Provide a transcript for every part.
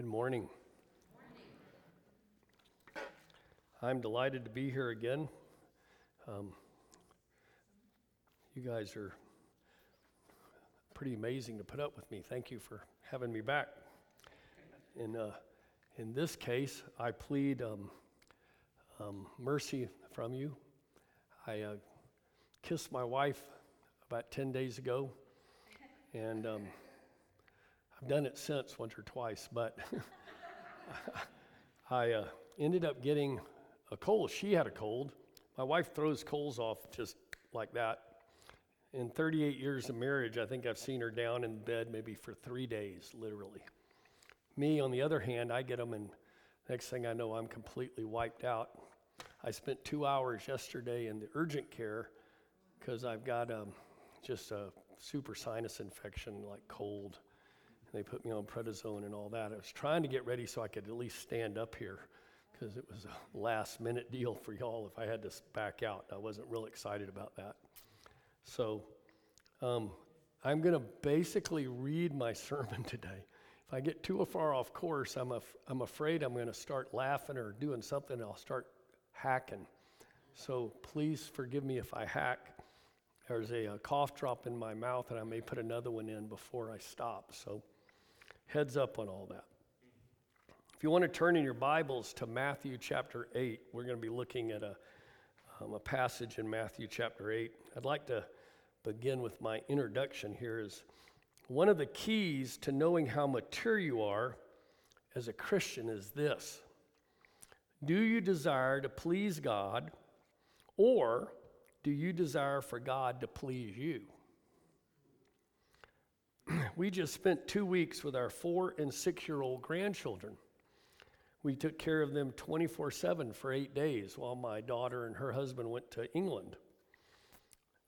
Good morning. I'm delighted to be here again. Um, you guys are pretty amazing to put up with me. Thank you for having me back. In, uh, in this case, I plead um, um, mercy from you. I uh, kissed my wife about 10 days ago, and um, I've done it since once or twice, but I uh, ended up getting a cold. She had a cold. My wife throws colds off just like that. In 38 years of marriage, I think I've seen her down in bed maybe for three days, literally. Me, on the other hand, I get them, and next thing I know, I'm completely wiped out. I spent two hours yesterday in the urgent care because I've got um, just a super sinus infection, like cold. They put me on prednisone and all that. I was trying to get ready so I could at least stand up here because it was a last minute deal for y'all if I had to back out. I wasn't real excited about that. So um, I'm going to basically read my sermon today. If I get too far off course, I'm, af- I'm afraid I'm going to start laughing or doing something I'll start hacking. So please forgive me if I hack. There's a, a cough drop in my mouth, and I may put another one in before I stop. So heads up on all that. If you want to turn in your Bibles to Matthew chapter 8, we're going to be looking at a, um, a passage in Matthew chapter 8. I'd like to begin with my introduction here is one of the keys to knowing how mature you are as a Christian is this. Do you desire to please God or do you desire for God to please you? We just spent two weeks with our four and six year old grandchildren. We took care of them 24 7 for eight days while my daughter and her husband went to England.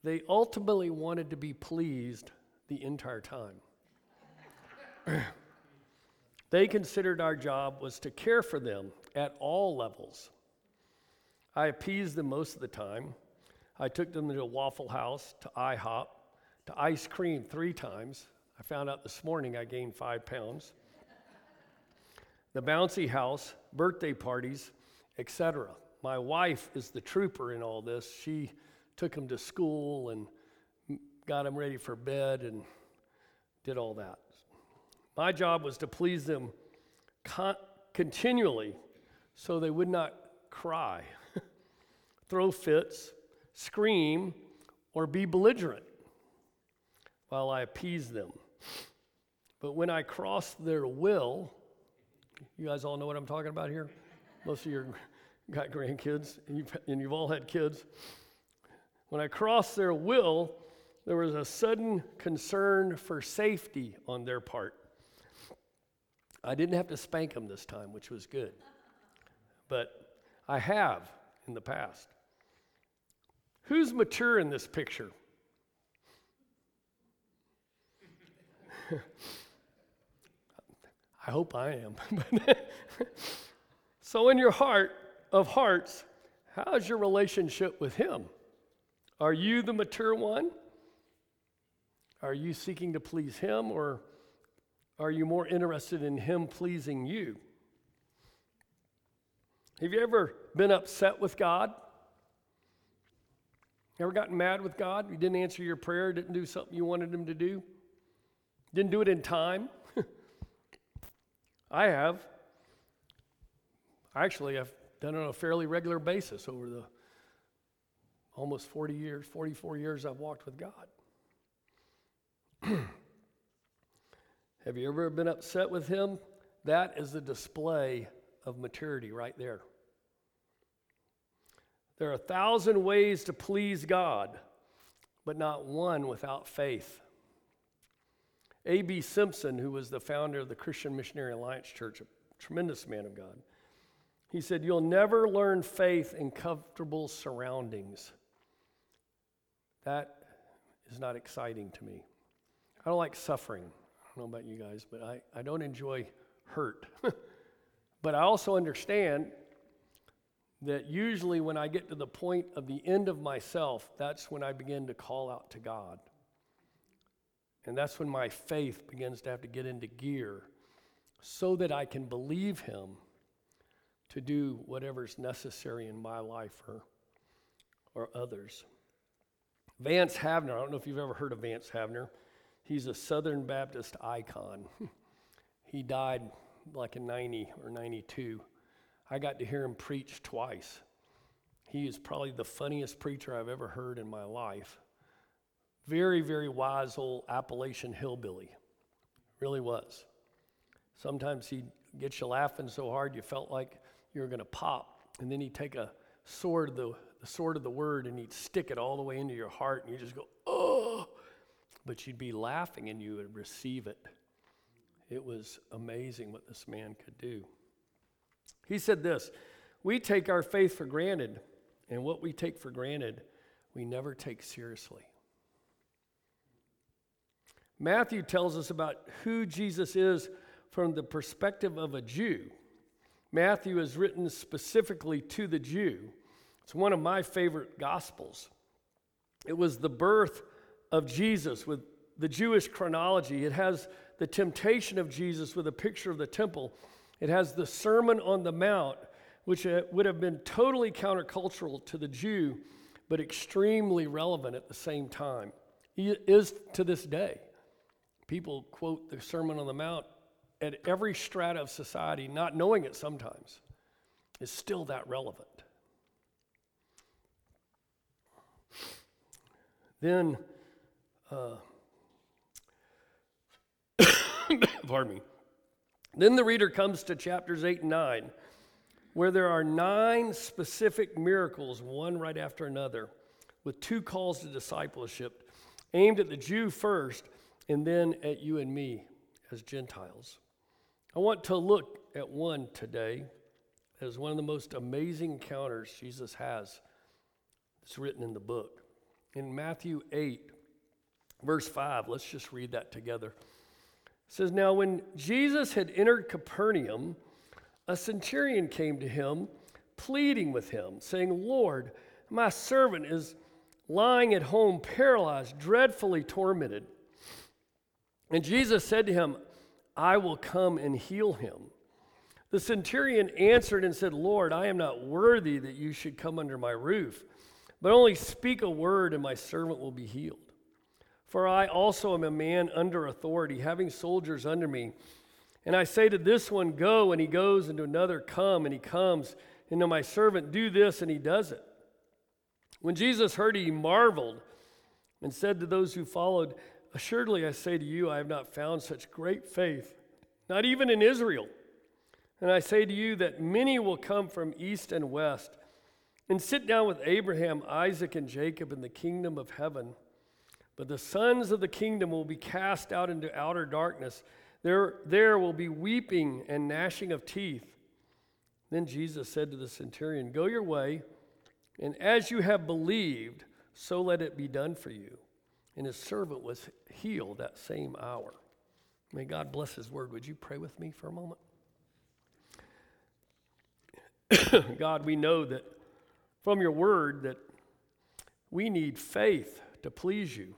They ultimately wanted to be pleased the entire time. they considered our job was to care for them at all levels. I appeased them most of the time. I took them to Waffle House, to IHOP, to ice cream three times. I found out this morning I gained five pounds the bouncy house, birthday parties, etc. My wife is the trooper in all this. She took him to school and got him ready for bed and did all that. My job was to please them con- continually so they would not cry, throw fits, scream, or be belligerent while I appeased them. But when I crossed their will, you guys all know what I'm talking about here? Most of you got grandkids, and you've, and you've all had kids. When I crossed their will, there was a sudden concern for safety on their part. I didn't have to spank them this time, which was good. But I have in the past. Who's mature in this picture? I hope I am. so, in your heart of hearts, how's your relationship with Him? Are you the mature one? Are you seeking to please Him, or are you more interested in Him pleasing you? Have you ever been upset with God? Ever gotten mad with God? You didn't answer your prayer, didn't do something you wanted Him to do, didn't do it in time? I have. Actually, I've done it on a fairly regular basis over the almost 40 years, 44 years I've walked with God. have you ever been upset with Him? That is the display of maturity right there. There are a thousand ways to please God, but not one without faith. A.B. Simpson, who was the founder of the Christian Missionary Alliance Church, a tremendous man of God, he said, You'll never learn faith in comfortable surroundings. That is not exciting to me. I don't like suffering. I don't know about you guys, but I, I don't enjoy hurt. but I also understand that usually when I get to the point of the end of myself, that's when I begin to call out to God. And that's when my faith begins to have to get into gear so that I can believe him to do whatever's necessary in my life or, or others. Vance Havner, I don't know if you've ever heard of Vance Havner. He's a Southern Baptist icon. he died like in 90 or 92. I got to hear him preach twice. He is probably the funniest preacher I've ever heard in my life. Very, very wise old Appalachian hillbilly. Really was. Sometimes he'd get you laughing so hard you felt like you were going to pop. And then he'd take a sword, the, the sword of the word, and he'd stick it all the way into your heart, and you just go, oh. But you'd be laughing and you would receive it. It was amazing what this man could do. He said this We take our faith for granted, and what we take for granted, we never take seriously. Matthew tells us about who Jesus is from the perspective of a Jew. Matthew is written specifically to the Jew. It's one of my favorite gospels. It was the birth of Jesus with the Jewish chronology. It has the temptation of Jesus with a picture of the temple. It has the Sermon on the Mount, which uh, would have been totally countercultural to the Jew, but extremely relevant at the same time. He is to this day. People quote the Sermon on the Mount at every strata of society, not knowing it sometimes, is still that relevant. Then, uh, pardon me. Then the reader comes to chapters 8 and 9, where there are nine specific miracles, one right after another, with two calls to discipleship aimed at the Jew first and then at you and me as Gentiles. I want to look at one today as one of the most amazing encounters Jesus has. It's written in the book. In Matthew 8, verse 5, let's just read that together. It says, Now when Jesus had entered Capernaum, a centurion came to him, pleading with him, saying, Lord, my servant is lying at home, paralyzed, dreadfully tormented. And Jesus said to him, I will come and heal him. The centurion answered and said, Lord, I am not worthy that you should come under my roof, but only speak a word and my servant will be healed. For I also am a man under authority, having soldiers under me. And I say to this one, Go, and he goes, and to another, Come, and he comes, and to my servant, Do this, and he does it. When Jesus heard it, he marveled and said to those who followed, Assuredly, I say to you, I have not found such great faith, not even in Israel. And I say to you that many will come from east and west and sit down with Abraham, Isaac, and Jacob in the kingdom of heaven. But the sons of the kingdom will be cast out into outer darkness. There, there will be weeping and gnashing of teeth. Then Jesus said to the centurion, Go your way, and as you have believed, so let it be done for you and his servant was healed that same hour. May God bless his word. Would you pray with me for a moment? God, we know that from your word that we need faith to please you.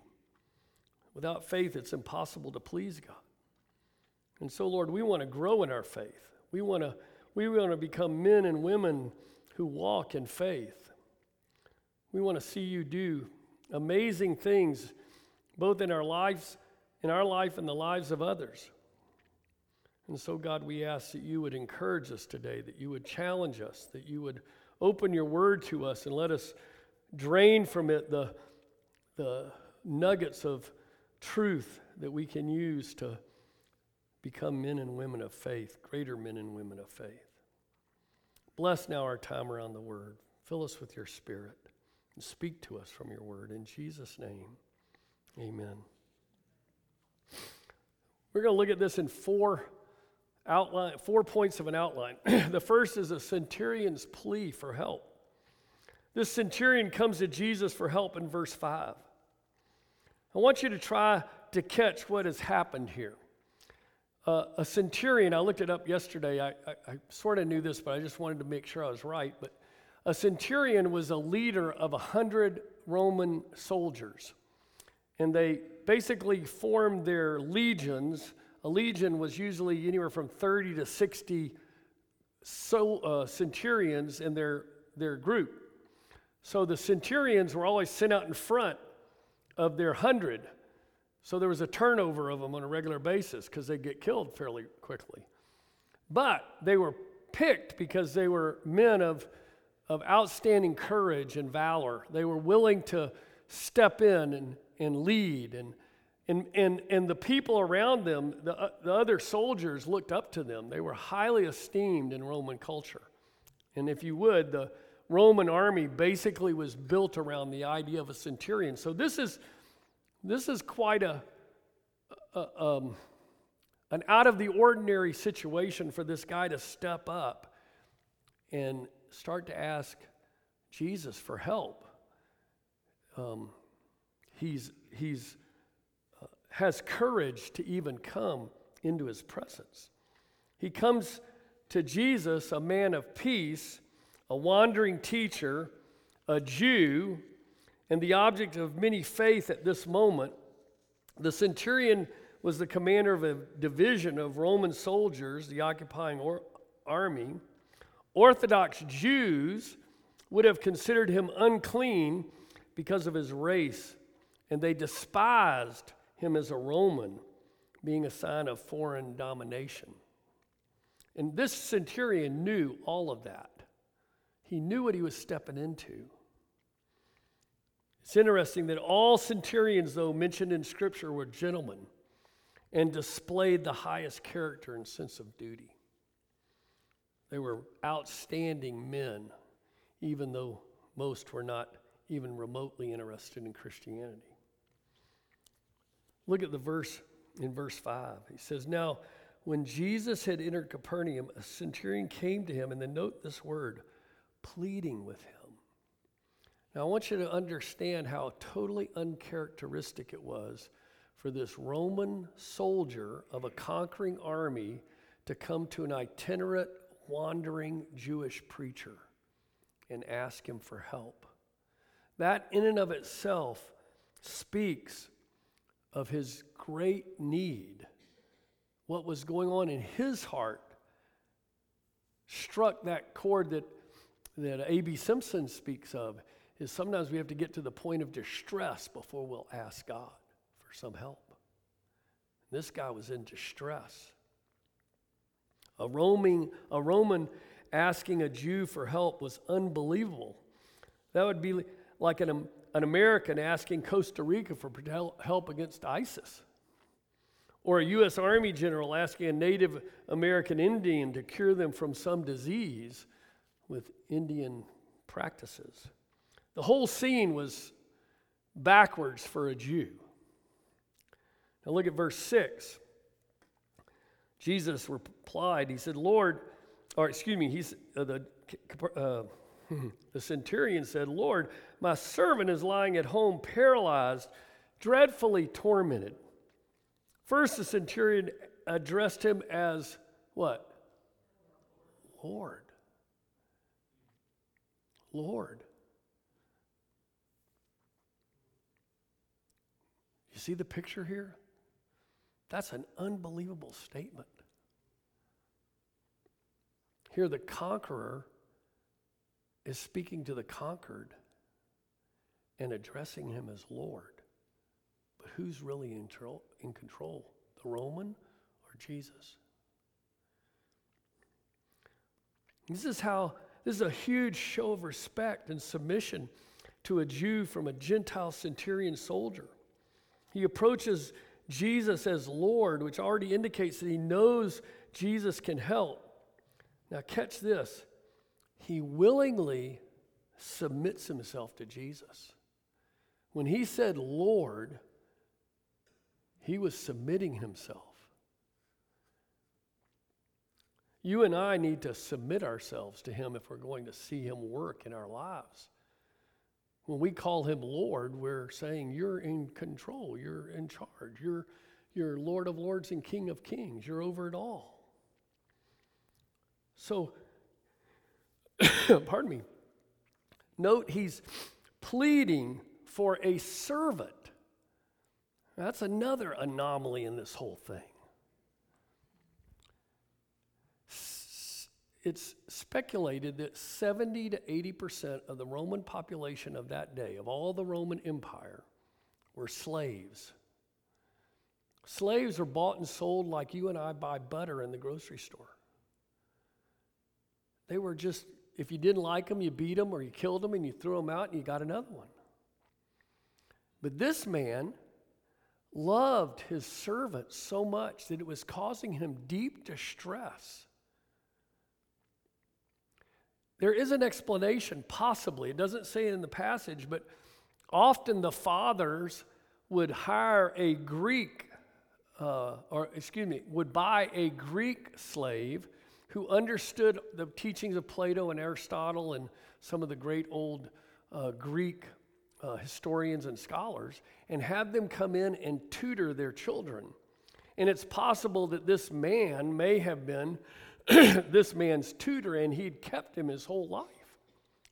Without faith, it's impossible to please God. And so, Lord, we want to grow in our faith. We want to, we want to become men and women who walk in faith. We want to see you do amazing things both in our lives, in our life and the lives of others. And so, God, we ask that you would encourage us today, that you would challenge us, that you would open your word to us and let us drain from it the, the nuggets of truth that we can use to become men and women of faith, greater men and women of faith. Bless now our time around the word. Fill us with your spirit and speak to us from your word. In Jesus' name. Amen. We're going to look at this in four outline, four points of an outline. the first is a centurion's plea for help. This centurion comes to Jesus for help in verse 5. I want you to try to catch what has happened here. Uh, a centurion, I looked it up yesterday. I, I, I sort of knew this, but I just wanted to make sure I was right. But a centurion was a leader of a hundred Roman soldiers and they basically formed their legions a legion was usually anywhere from 30 to 60 so, uh, centurions in their, their group. So the centurions were always sent out in front of their hundred. So there was a turnover of them on a regular basis because they get killed fairly quickly. But they were picked because they were men of, of outstanding courage and valor. They were willing to step in and, and lead. And, and, and, and the people around them, the, uh, the other soldiers, looked up to them. They were highly esteemed in Roman culture. And if you would, the Roman army basically was built around the idea of a centurion. So this is, this is quite a, a um, an out of the ordinary situation for this guy to step up and start to ask Jesus for help. Um, he's, he's uh, has courage to even come into his presence. He comes to Jesus, a man of peace, a wandering teacher, a Jew, and the object of many faith at this moment. The centurion was the commander of a division of Roman soldiers, the occupying or- army. Orthodox Jews would have considered him unclean because of his race, and they despised him as a Roman, being a sign of foreign domination. And this centurion knew all of that. He knew what he was stepping into. It's interesting that all centurions, though mentioned in Scripture, were gentlemen and displayed the highest character and sense of duty. They were outstanding men, even though most were not even remotely interested in Christianity. Look at the verse in verse 5. He says, Now, when Jesus had entered Capernaum, a centurion came to him, and then note this word pleading with him. Now, I want you to understand how totally uncharacteristic it was for this Roman soldier of a conquering army to come to an itinerant, wandering Jewish preacher and ask him for help. That, in and of itself, speaks of his great need. What was going on in his heart struck that chord that, that A.B. Simpson speaks of is sometimes we have to get to the point of distress before we'll ask God for some help. This guy was in distress. A roaming, a Roman asking a Jew for help was unbelievable. That would be like an, an American asking Costa Rica for help against ISIS. Or a U.S. Army general asking a Native American Indian to cure them from some disease with Indian practices. The whole scene was backwards for a Jew. Now look at verse 6. Jesus replied, He said, Lord, or excuse me, he's, uh, the, uh, the centurion said, Lord, my servant is lying at home paralyzed, dreadfully tormented. First, the centurion addressed him as what? Lord. Lord. You see the picture here? That's an unbelievable statement. Here, the conqueror is speaking to the conquered and addressing him as Lord. But who's really in, in control? The Roman or Jesus? This is how, this is a huge show of respect and submission to a Jew from a Gentile centurion soldier. He approaches Jesus as Lord, which already indicates that he knows Jesus can help. Now, catch this. He willingly submits himself to Jesus. When he said Lord, he was submitting himself. You and I need to submit ourselves to him if we're going to see him work in our lives. When we call him Lord, we're saying, You're in control, you're in charge, you're, you're Lord of Lords and King of Kings, you're over it all. So, pardon me. Note he's pleading for a servant. That's another anomaly in this whole thing. It's speculated that 70 to 80% of the Roman population of that day, of all the Roman Empire, were slaves. Slaves are bought and sold like you and I buy butter in the grocery store. They were just if you didn't like them, you beat them or you killed them and you threw them out and you got another one. But this man loved his servant so much that it was causing him deep distress. There is an explanation, possibly. It doesn't say it in the passage, but often the fathers would hire a Greek, uh, or excuse me, would buy a Greek slave who understood the teachings of Plato and Aristotle and some of the great old uh, Greek uh, historians and scholars and have them come in and tutor their children. And it's possible that this man may have been this man's tutor and he'd kept him his whole life.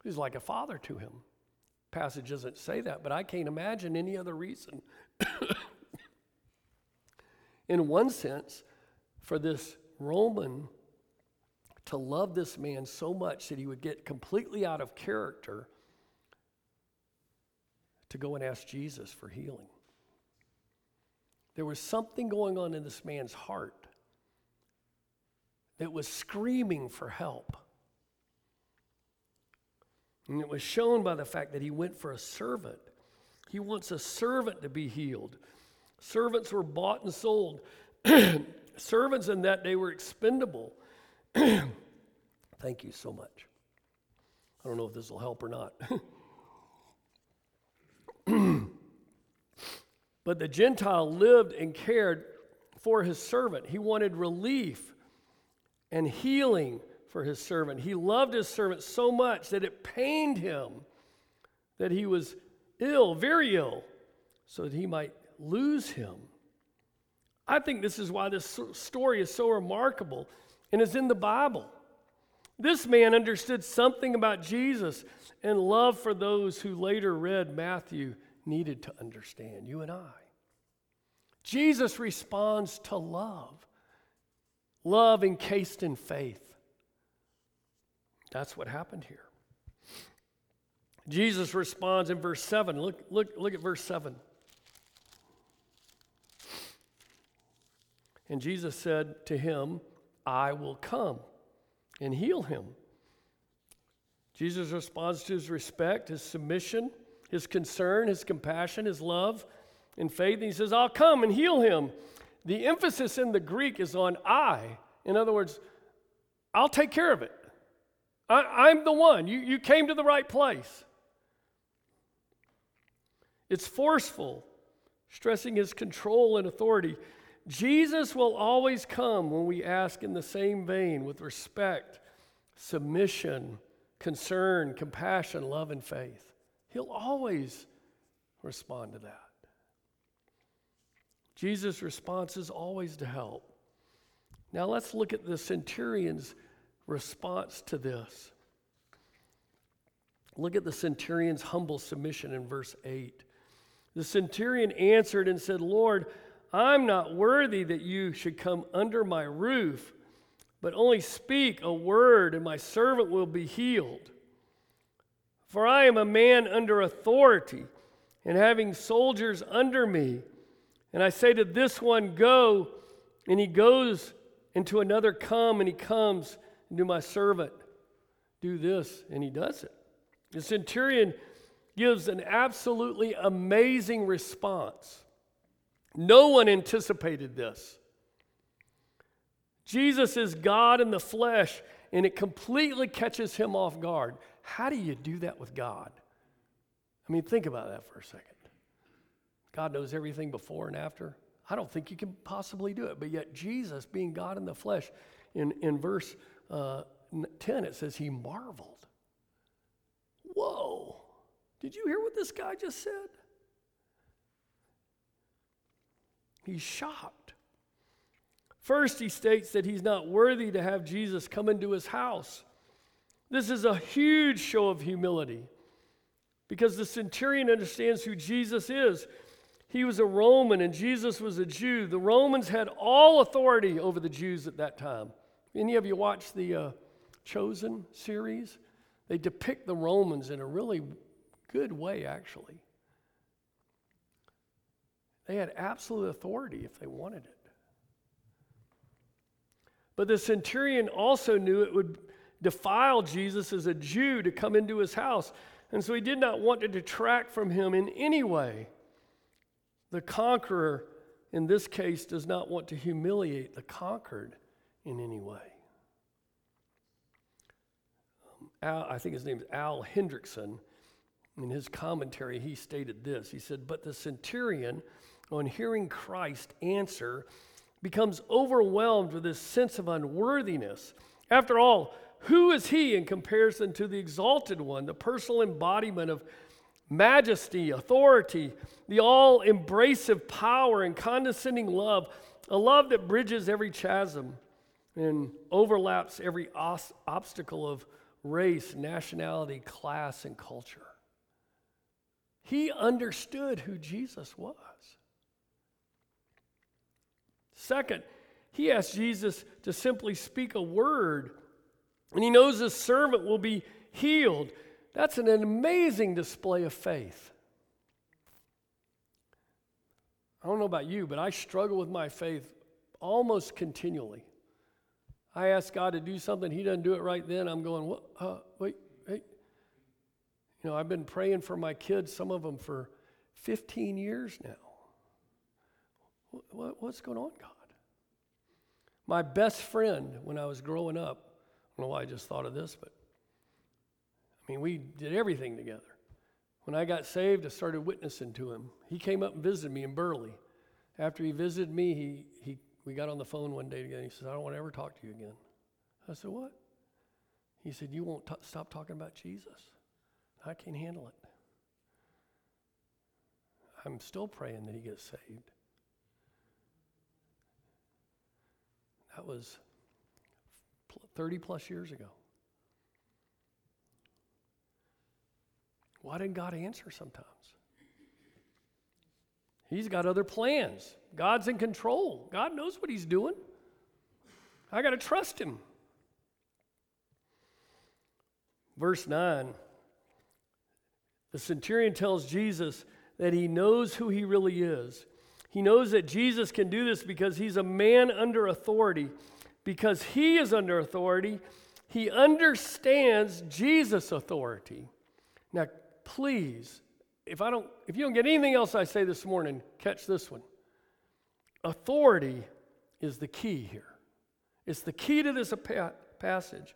He's like a father to him. Passage doesn't say that, but I can't imagine any other reason. In one sense, for this Roman to love this man so much that he would get completely out of character to go and ask Jesus for healing. There was something going on in this man's heart that was screaming for help. And it was shown by the fact that he went for a servant. He wants a servant to be healed. Servants were bought and sold. Servants in that day were expendable. Thank you so much. I don't know if this will help or not. but the Gentile lived and cared for his servant. He wanted relief and healing for his servant. He loved his servant so much that it pained him that he was ill, very ill, so that he might lose him. I think this is why this story is so remarkable and is in the Bible. This man understood something about Jesus and love for those who later read Matthew needed to understand, you and I. Jesus responds to love, love encased in faith. That's what happened here. Jesus responds in verse 7. Look, look, look at verse 7. And Jesus said to him, I will come and heal him. Jesus responds to his respect, his submission, his concern, his compassion, his love, and faith. And he says, I'll come and heal him. The emphasis in the Greek is on I. In other words, I'll take care of it. I, am the one. You, you came to the right place. It's forceful, stressing his control and authority. Jesus will always come when we ask in the same vein with respect, submission, concern, compassion, love, and faith. He'll always respond to that. Jesus' response is always to help. Now let's look at the centurion's response to this. Look at the centurion's humble submission in verse 8. The centurion answered and said, Lord, I'm not worthy that you should come under my roof, but only speak a word, and my servant will be healed. For I am a man under authority, and having soldiers under me. And I say to this one, Go, and he goes, and to another, Come, and he comes, and to my servant, Do this, and he does it. The centurion gives an absolutely amazing response. No one anticipated this. Jesus is God in the flesh, and it completely catches him off guard. How do you do that with God? I mean, think about that for a second. God knows everything before and after. I don't think you can possibly do it. But yet, Jesus, being God in the flesh, in, in verse uh, 10, it says he marveled. Whoa. Did you hear what this guy just said? He's shocked. First, he states that he's not worthy to have Jesus come into his house. This is a huge show of humility because the centurion understands who Jesus is. He was a Roman and Jesus was a Jew. The Romans had all authority over the Jews at that time. Any of you watch the uh, Chosen series. They depict the Romans in a really good way, actually. They had absolute authority if they wanted it. But the centurion also knew it would defile Jesus as a Jew to come into his house. And so he did not want to detract from him in any way. The conqueror, in this case, does not want to humiliate the conquered in any way. Um, Al, I think his name is Al Hendriksen. In his commentary, he stated this He said, But the centurion, on hearing Christ answer, becomes overwhelmed with this sense of unworthiness. After all, who is he in comparison to the exalted one, the personal embodiment of majesty, authority, the all embracive power and condescending love, a love that bridges every chasm and overlaps every os- obstacle of race, nationality, class, and culture? He understood who Jesus was. Second, he asked Jesus to simply speak a word, and he knows his servant will be healed. That's an amazing display of faith. I don't know about you, but I struggle with my faith almost continually. I ask God to do something, He doesn't do it right then. I'm going, what? Uh, wait, hey. You know, I've been praying for my kids, some of them for 15 years now. What, what's going on, God? My best friend when I was growing up, I don't know why I just thought of this, but I mean, we did everything together. When I got saved, I started witnessing to him. He came up and visited me in Burley. After he visited me, he, he, we got on the phone one day together. He says, I don't want to ever talk to you again. I said, What? He said, You won't t- stop talking about Jesus. I can't handle it. I'm still praying that he gets saved. That was 30 plus years ago. Why didn't God answer sometimes? He's got other plans. God's in control. God knows what He's doing. I got to trust Him. Verse 9 the centurion tells Jesus that he knows who he really is. He knows that Jesus can do this because he's a man under authority. Because he is under authority, he understands Jesus' authority. Now, please, if I don't if you don't get anything else I say this morning, catch this one. Authority is the key here. It's the key to this passage.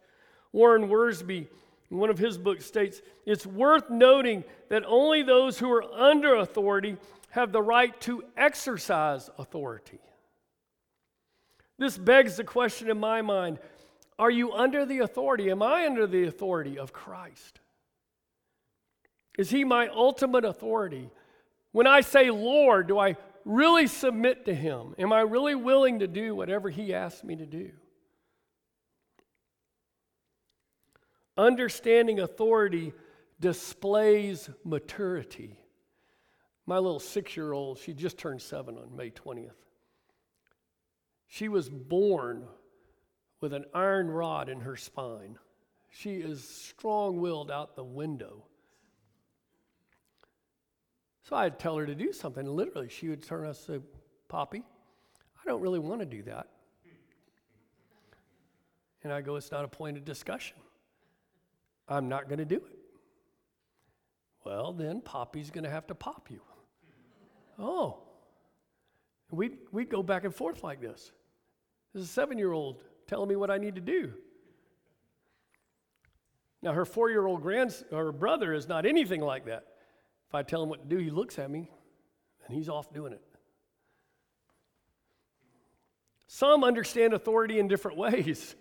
Warren Wiersbe one of his books states it's worth noting that only those who are under authority have the right to exercise authority. This begs the question in my mind are you under the authority? Am I under the authority of Christ? Is he my ultimate authority? When I say Lord, do I really submit to him? Am I really willing to do whatever he asks me to do? Understanding authority displays maturity. My little six year old, she just turned seven on May 20th. She was born with an iron rod in her spine. She is strong willed out the window. So I'd tell her to do something. Literally, she would turn us and say, Poppy, I don't really want to do that. And I go, It's not a point of discussion. I'm not going to do it. Well, then Poppy's going to have to pop you. Oh. We'd, we'd go back and forth like this. This is a seven year old telling me what I need to do. Now, her four year old grands, or brother is not anything like that. If I tell him what to do, he looks at me and he's off doing it. Some understand authority in different ways.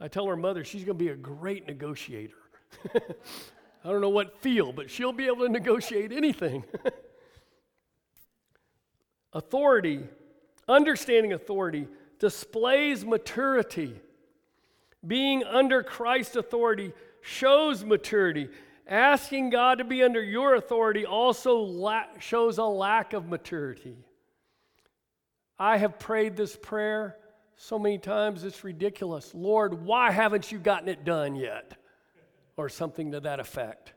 I tell her mother she's going to be a great negotiator. I don't know what field, but she'll be able to negotiate anything. authority, understanding authority, displays maturity. Being under Christ's authority shows maturity. Asking God to be under your authority also la- shows a lack of maturity. I have prayed this prayer so many times it's ridiculous. Lord, why haven't you gotten it done yet? Or something to that effect.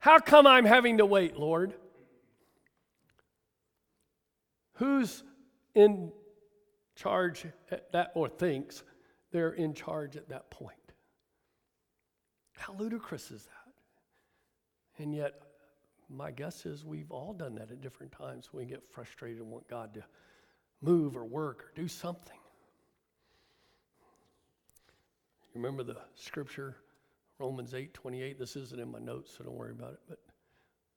How come I'm having to wait, Lord? Who's in charge at that, or thinks they're in charge at that point? How ludicrous is that? And yet, my guess is we've all done that at different times we get frustrated and want God to move or work or do something. Remember the scripture, Romans 8 28? This isn't in my notes, so don't worry about it. But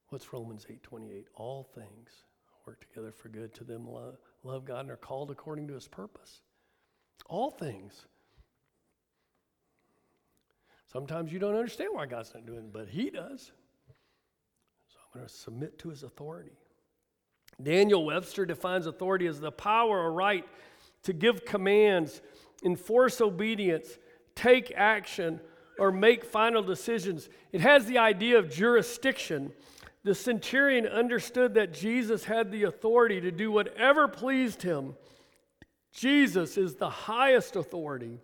what's Romans 8 28? All things work together for good to them love, love God and are called according to his purpose. All things. Sometimes you don't understand why God's not doing it, but he does. So I'm going to submit to his authority. Daniel Webster defines authority as the power or right to give commands, enforce obedience, take action, or make final decisions. It has the idea of jurisdiction. The centurion understood that Jesus had the authority to do whatever pleased him. Jesus is the highest authority.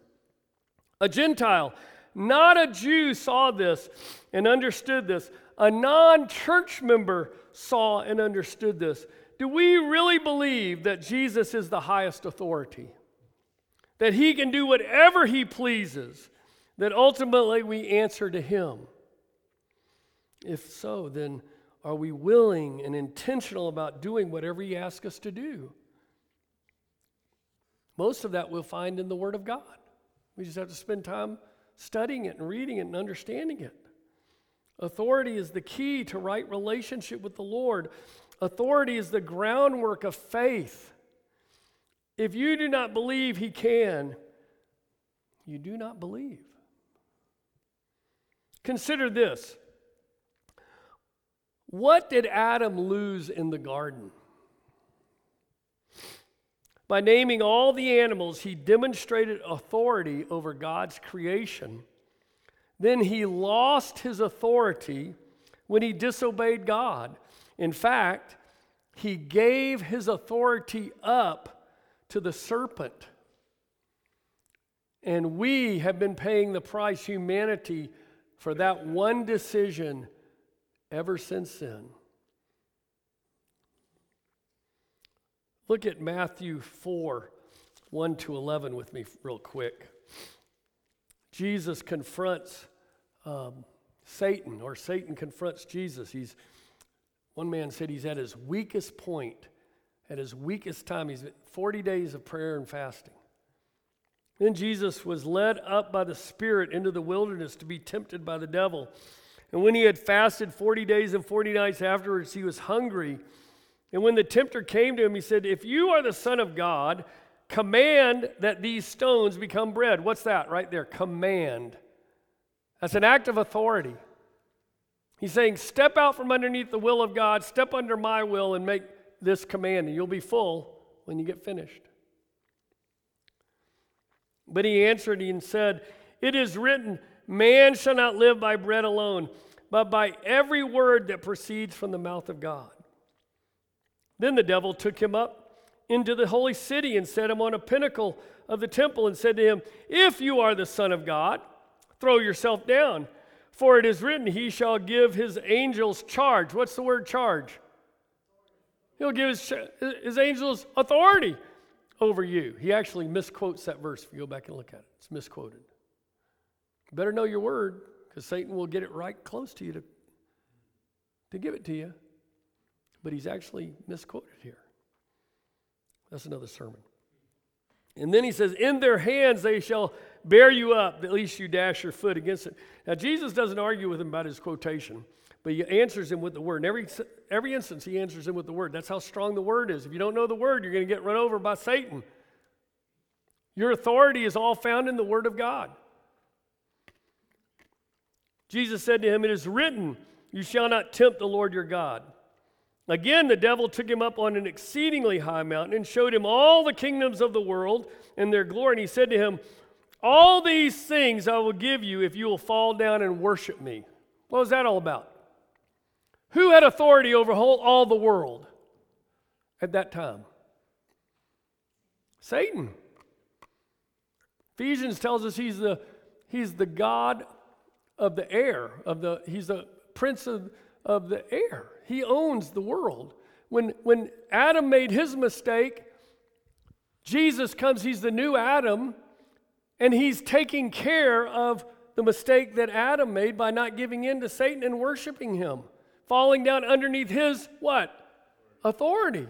A Gentile, not a Jew, saw this and understood this. A non church member saw and understood this. Do we really believe that Jesus is the highest authority? That he can do whatever he pleases? That ultimately we answer to him? If so, then are we willing and intentional about doing whatever he asks us to do? Most of that we'll find in the Word of God. We just have to spend time studying it and reading it and understanding it. Authority is the key to right relationship with the Lord. Authority is the groundwork of faith. If you do not believe he can, you do not believe. Consider this. What did Adam lose in the garden? By naming all the animals, he demonstrated authority over God's creation. Then he lost his authority when he disobeyed God. In fact, he gave his authority up to the serpent. And we have been paying the price, humanity, for that one decision ever since then. Look at Matthew 4 1 to 11 with me, real quick. Jesus confronts um, Satan, or Satan confronts Jesus. He's one man said he's at his weakest point, at his weakest time. He's 40 days of prayer and fasting. Then Jesus was led up by the Spirit into the wilderness to be tempted by the devil. And when he had fasted 40 days and 40 nights afterwards, he was hungry. And when the tempter came to him, he said, If you are the Son of God, command that these stones become bread. What's that right there? Command. That's an act of authority. He's saying, Step out from underneath the will of God, step under my will, and make this command, and you'll be full when you get finished. But he answered and said, It is written, Man shall not live by bread alone, but by every word that proceeds from the mouth of God. Then the devil took him up into the holy city and set him on a pinnacle of the temple and said to him, If you are the Son of God, throw yourself down. For it is written, He shall give His angels charge. What's the word charge? He'll give His, his angels authority over you. He actually misquotes that verse if you go back and look at it. It's misquoted. You better know your word because Satan will get it right close to you to, to give it to you. But he's actually misquoted here. That's another sermon. And then he says, In their hands they shall bear you up, at least you dash your foot against it. Now, Jesus doesn't argue with him about his quotation, but he answers him with the word. In every, every instance, he answers him with the word. That's how strong the word is. If you don't know the word, you're going to get run over by Satan. Your authority is all found in the word of God. Jesus said to him, It is written, You shall not tempt the Lord your God. Again, the devil took him up on an exceedingly high mountain and showed him all the kingdoms of the world and their glory. And he said to him, All these things I will give you if you will fall down and worship me. What was that all about? Who had authority over whole, all the world at that time? Satan. Ephesians tells us he's the, he's the God of the air, of the, he's the prince of, of the air. He owns the world. When, when Adam made his mistake, Jesus comes, he's the new Adam, and he's taking care of the mistake that Adam made by not giving in to Satan and worshiping him, falling down underneath his what? Authority.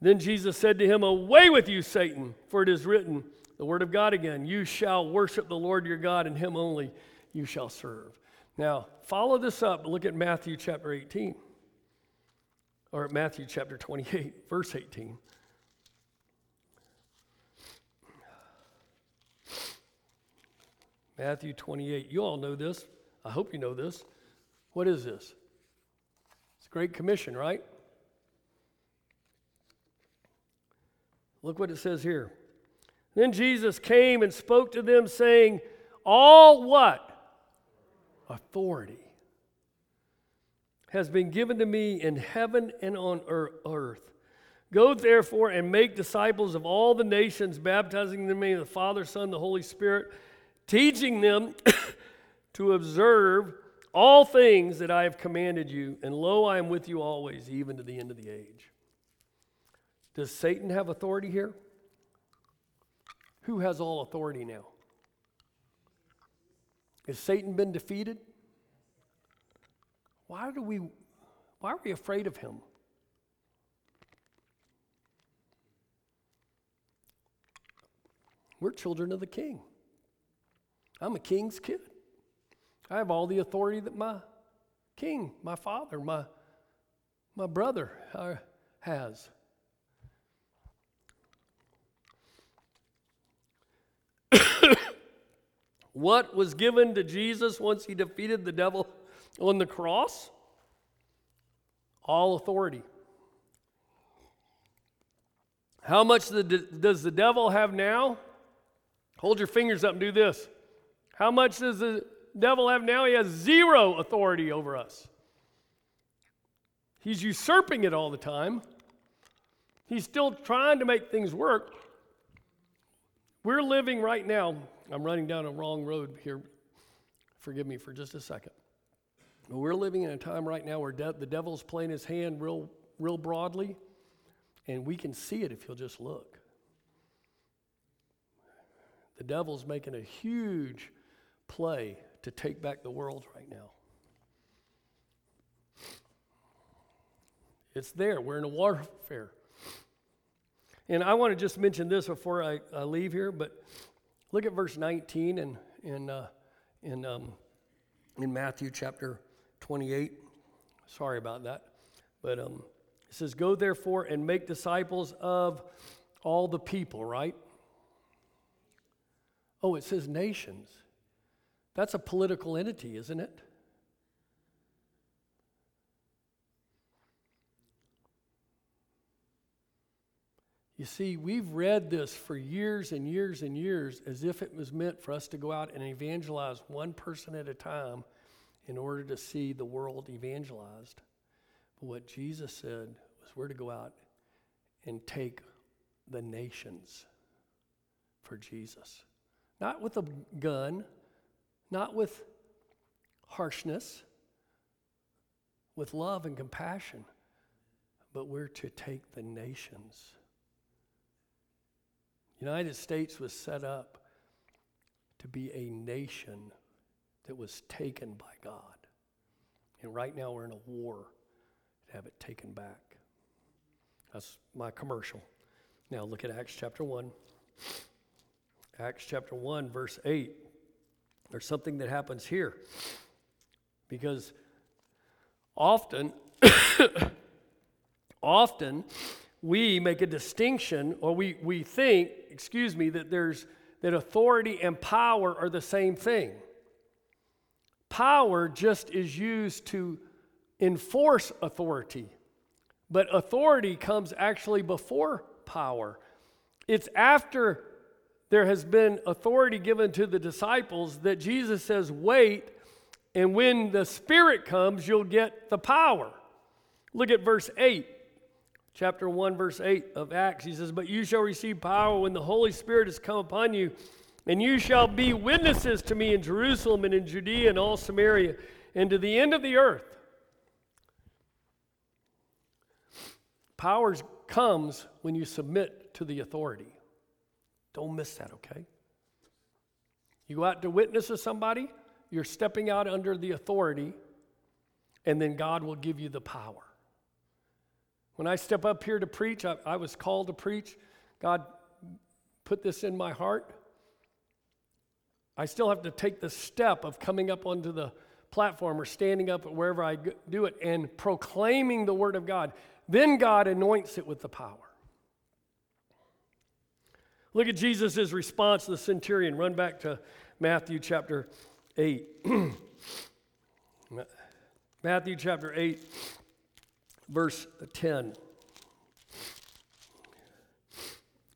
Then Jesus said to him, Away with you, Satan, for it is written, the word of God again, you shall worship the Lord your God, and him only you shall serve. Now, follow this up. Look at Matthew chapter 18, or Matthew chapter 28, verse 18. Matthew 28. You all know this. I hope you know this. What is this? It's a Great Commission, right? Look what it says here. Then Jesus came and spoke to them, saying, All what? Authority has been given to me in heaven and on earth. Go therefore and make disciples of all the nations, baptizing them in the name of the Father, Son, the Holy Spirit, teaching them to observe all things that I have commanded you. And lo, I am with you always, even to the end of the age. Does Satan have authority here? Who has all authority now? Has Satan been defeated? Why do we why are we afraid of him? We're children of the king. I'm a king's kid. I have all the authority that my king, my father, my, my brother uh, has. what was given to Jesus once he defeated the devil on the cross? All authority. How much does the devil have now? Hold your fingers up and do this. How much does the devil have now? He has zero authority over us. He's usurping it all the time. He's still trying to make things work. We're living right now, I'm running down a wrong road here. Forgive me for just a second. But we're living in a time right now where de- the devil's playing his hand real, real broadly, and we can see it if you'll just look. The devil's making a huge play to take back the world right now. It's there. We're in a warfare. And I want to just mention this before I, I leave here, but look at verse 19 in, in, uh, in, um, in Matthew chapter 28. Sorry about that. But um, it says, Go therefore and make disciples of all the people, right? Oh, it says nations. That's a political entity, isn't it? You see, we've read this for years and years and years as if it was meant for us to go out and evangelize one person at a time in order to see the world evangelized. But what Jesus said was we're to go out and take the nations for Jesus. Not with a gun, not with harshness, with love and compassion, but we're to take the nations. United States was set up to be a nation that was taken by God. And right now we're in a war to have it taken back. That's my commercial. Now look at Acts chapter 1. Acts chapter 1, verse 8. There's something that happens here. Because often, often we make a distinction, or we, we think, excuse me, that there's that authority and power are the same thing. Power just is used to enforce authority, but authority comes actually before power. It's after there has been authority given to the disciples that Jesus says, Wait, and when the Spirit comes, you'll get the power. Look at verse 8, chapter 1, verse 8 of Acts. He says, But you shall receive power when the Holy Spirit has come upon you, and you shall be witnesses to me in Jerusalem and in Judea and all Samaria and to the end of the earth. Power comes when you submit to the authority. Don't miss that, okay? You go out to witness to somebody, you're stepping out under the authority, and then God will give you the power. When I step up here to preach, I, I was called to preach. God put this in my heart. I still have to take the step of coming up onto the platform or standing up wherever I do it and proclaiming the Word of God. Then God anoints it with the power. Look at Jesus' response to the centurion. Run back to Matthew chapter 8. Matthew chapter 8, verse 10.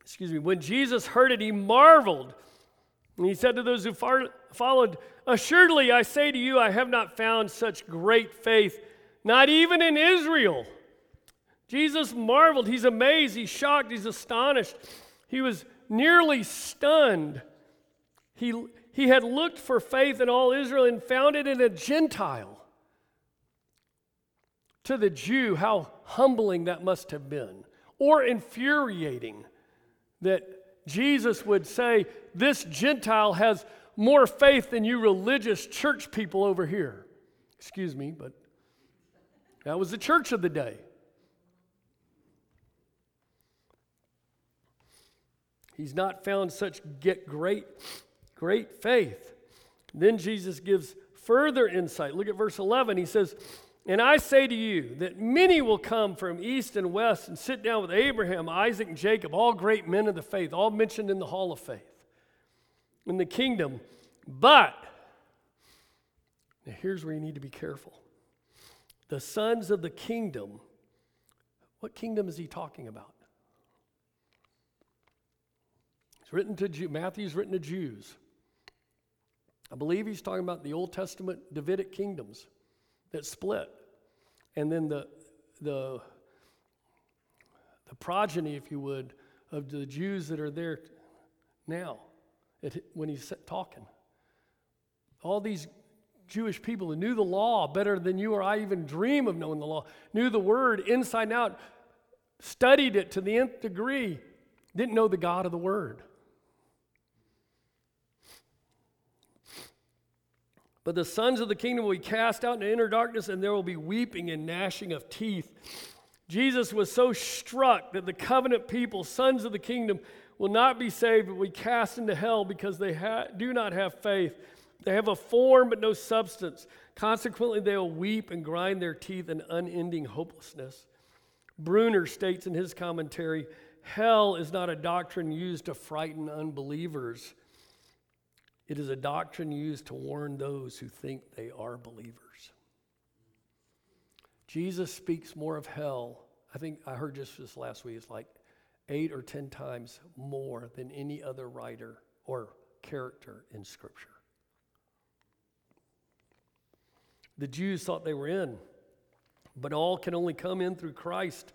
Excuse me. When Jesus heard it, he marveled. And he said to those who followed, Assuredly, I say to you, I have not found such great faith, not even in Israel. Jesus marveled. He's amazed. He's shocked. He's astonished. He was nearly stunned. He, he had looked for faith in all Israel and found it in a Gentile. To the Jew, how humbling that must have been, or infuriating that Jesus would say, This Gentile has more faith than you religious church people over here. Excuse me, but that was the church of the day. He's not found such get great, great faith. Then Jesus gives further insight. Look at verse 11. He says, And I say to you that many will come from east and west and sit down with Abraham, Isaac, and Jacob, all great men of the faith, all mentioned in the hall of faith, in the kingdom. But, now here's where you need to be careful. The sons of the kingdom, what kingdom is he talking about? It's written to Jew, Matthew's written to Jews. I believe he's talking about the Old Testament Davidic kingdoms that split. And then the, the, the progeny, if you would, of the Jews that are there now when he's talking. All these Jewish people who knew the law better than you or I even dream of knowing the law, knew the word inside and out, studied it to the nth degree, didn't know the God of the word. But the sons of the kingdom will be cast out into inner darkness, and there will be weeping and gnashing of teeth. Jesus was so struck that the covenant people, sons of the kingdom, will not be saved, but will be cast into hell because they ha- do not have faith. They have a form but no substance. Consequently, they will weep and grind their teeth in unending hopelessness. Bruner states in his commentary hell is not a doctrine used to frighten unbelievers it is a doctrine used to warn those who think they are believers. Jesus speaks more of hell. I think I heard just this last week, it's like eight or ten times more than any other writer or character in Scripture. The Jews thought they were in, but all can only come in through Christ.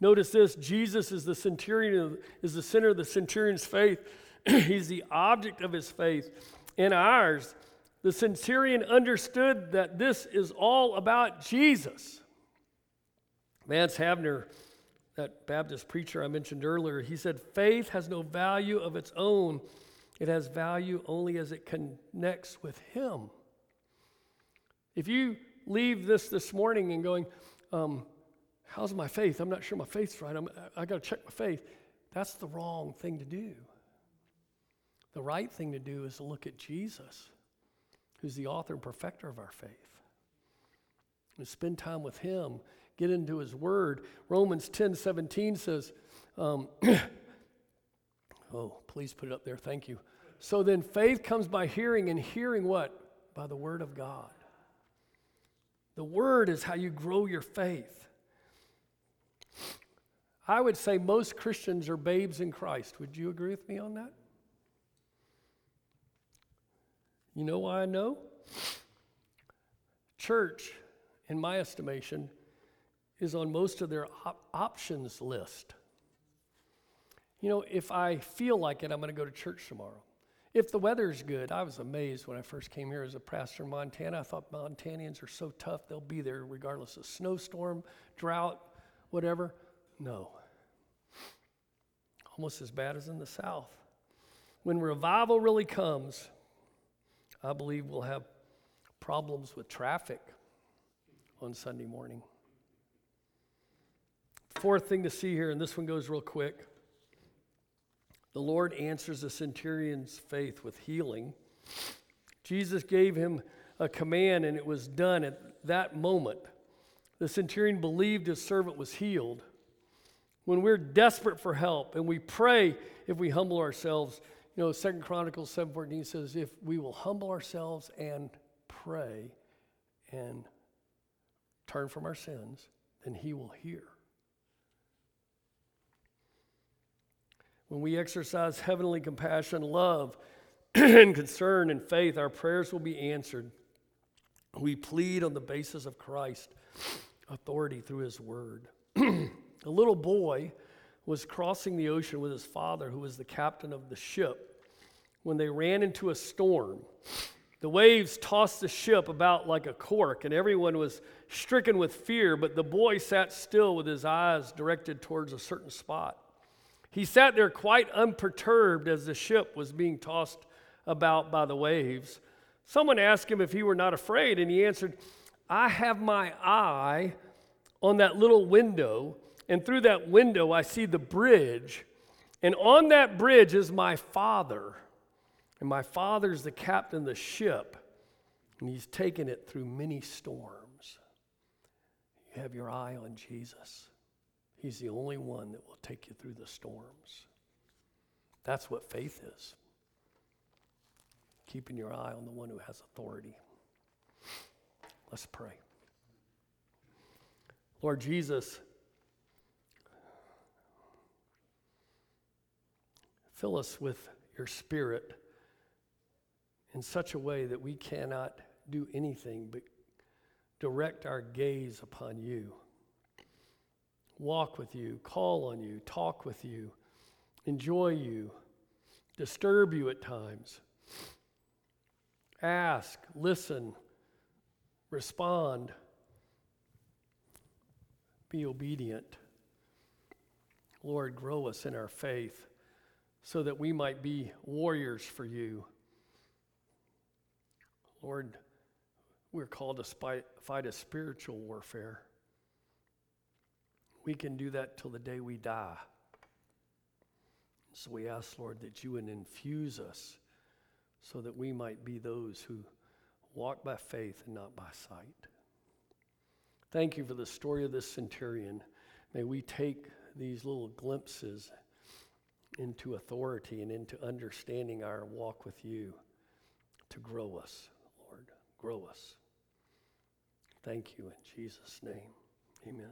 Notice this Jesus is the centurion, is the center of the centurion's faith. He's the object of his faith In ours. The centurion understood that this is all about Jesus. Vance Havner, that Baptist preacher I mentioned earlier, he said, Faith has no value of its own. It has value only as it connects with Him. If you leave this this morning and going, um, How's my faith? I'm not sure my faith's right. I'm, I got to check my faith. That's the wrong thing to do. The right thing to do is to look at Jesus, who's the author and perfecter of our faith. And spend time with him, get into his word. Romans 10 17 says, um, Oh, please put it up there. Thank you. So then faith comes by hearing, and hearing what? By the word of God. The word is how you grow your faith. I would say most Christians are babes in Christ. Would you agree with me on that? You know why I know? Church, in my estimation, is on most of their op- options list. You know, if I feel like it, I'm going to go to church tomorrow. If the weather's good, I was amazed when I first came here as a pastor in Montana. I thought Montanians are so tough, they'll be there regardless of snowstorm, drought, whatever. No. Almost as bad as in the South. When revival really comes, I believe we'll have problems with traffic on Sunday morning. Fourth thing to see here, and this one goes real quick the Lord answers the centurion's faith with healing. Jesus gave him a command, and it was done at that moment. The centurion believed his servant was healed. When we're desperate for help and we pray if we humble ourselves, you know, Second Chronicles 7:14 says, if we will humble ourselves and pray and turn from our sins, then he will hear. When we exercise heavenly compassion, love, and concern and faith, our prayers will be answered. We plead on the basis of Christ's authority through his word. a little boy was crossing the ocean with his father, who was the captain of the ship, when they ran into a storm. The waves tossed the ship about like a cork, and everyone was stricken with fear, but the boy sat still with his eyes directed towards a certain spot. He sat there quite unperturbed as the ship was being tossed about by the waves. Someone asked him if he were not afraid, and he answered, I have my eye on that little window, and through that window I see the bridge, and on that bridge is my father, and my father's the captain of the ship, and he's taken it through many storms. You have your eye on Jesus. He's the only one that will take you through the storms. That's what faith is keeping your eye on the one who has authority. Let's pray. Lord Jesus, fill us with your spirit in such a way that we cannot do anything but direct our gaze upon you walk with you, call on you, talk with you, enjoy you, disturb you at times. Ask, listen, respond, be obedient. Lord, grow us in our faith so that we might be warriors for you. Lord, we're called to fight a spiritual warfare. We can do that till the day we die. So we ask, Lord, that you would infuse us so that we might be those who walk by faith and not by sight. Thank you for the story of this centurion. May we take these little glimpses into authority and into understanding our walk with you to grow us, Lord. Grow us. Thank you in Jesus' name. Amen.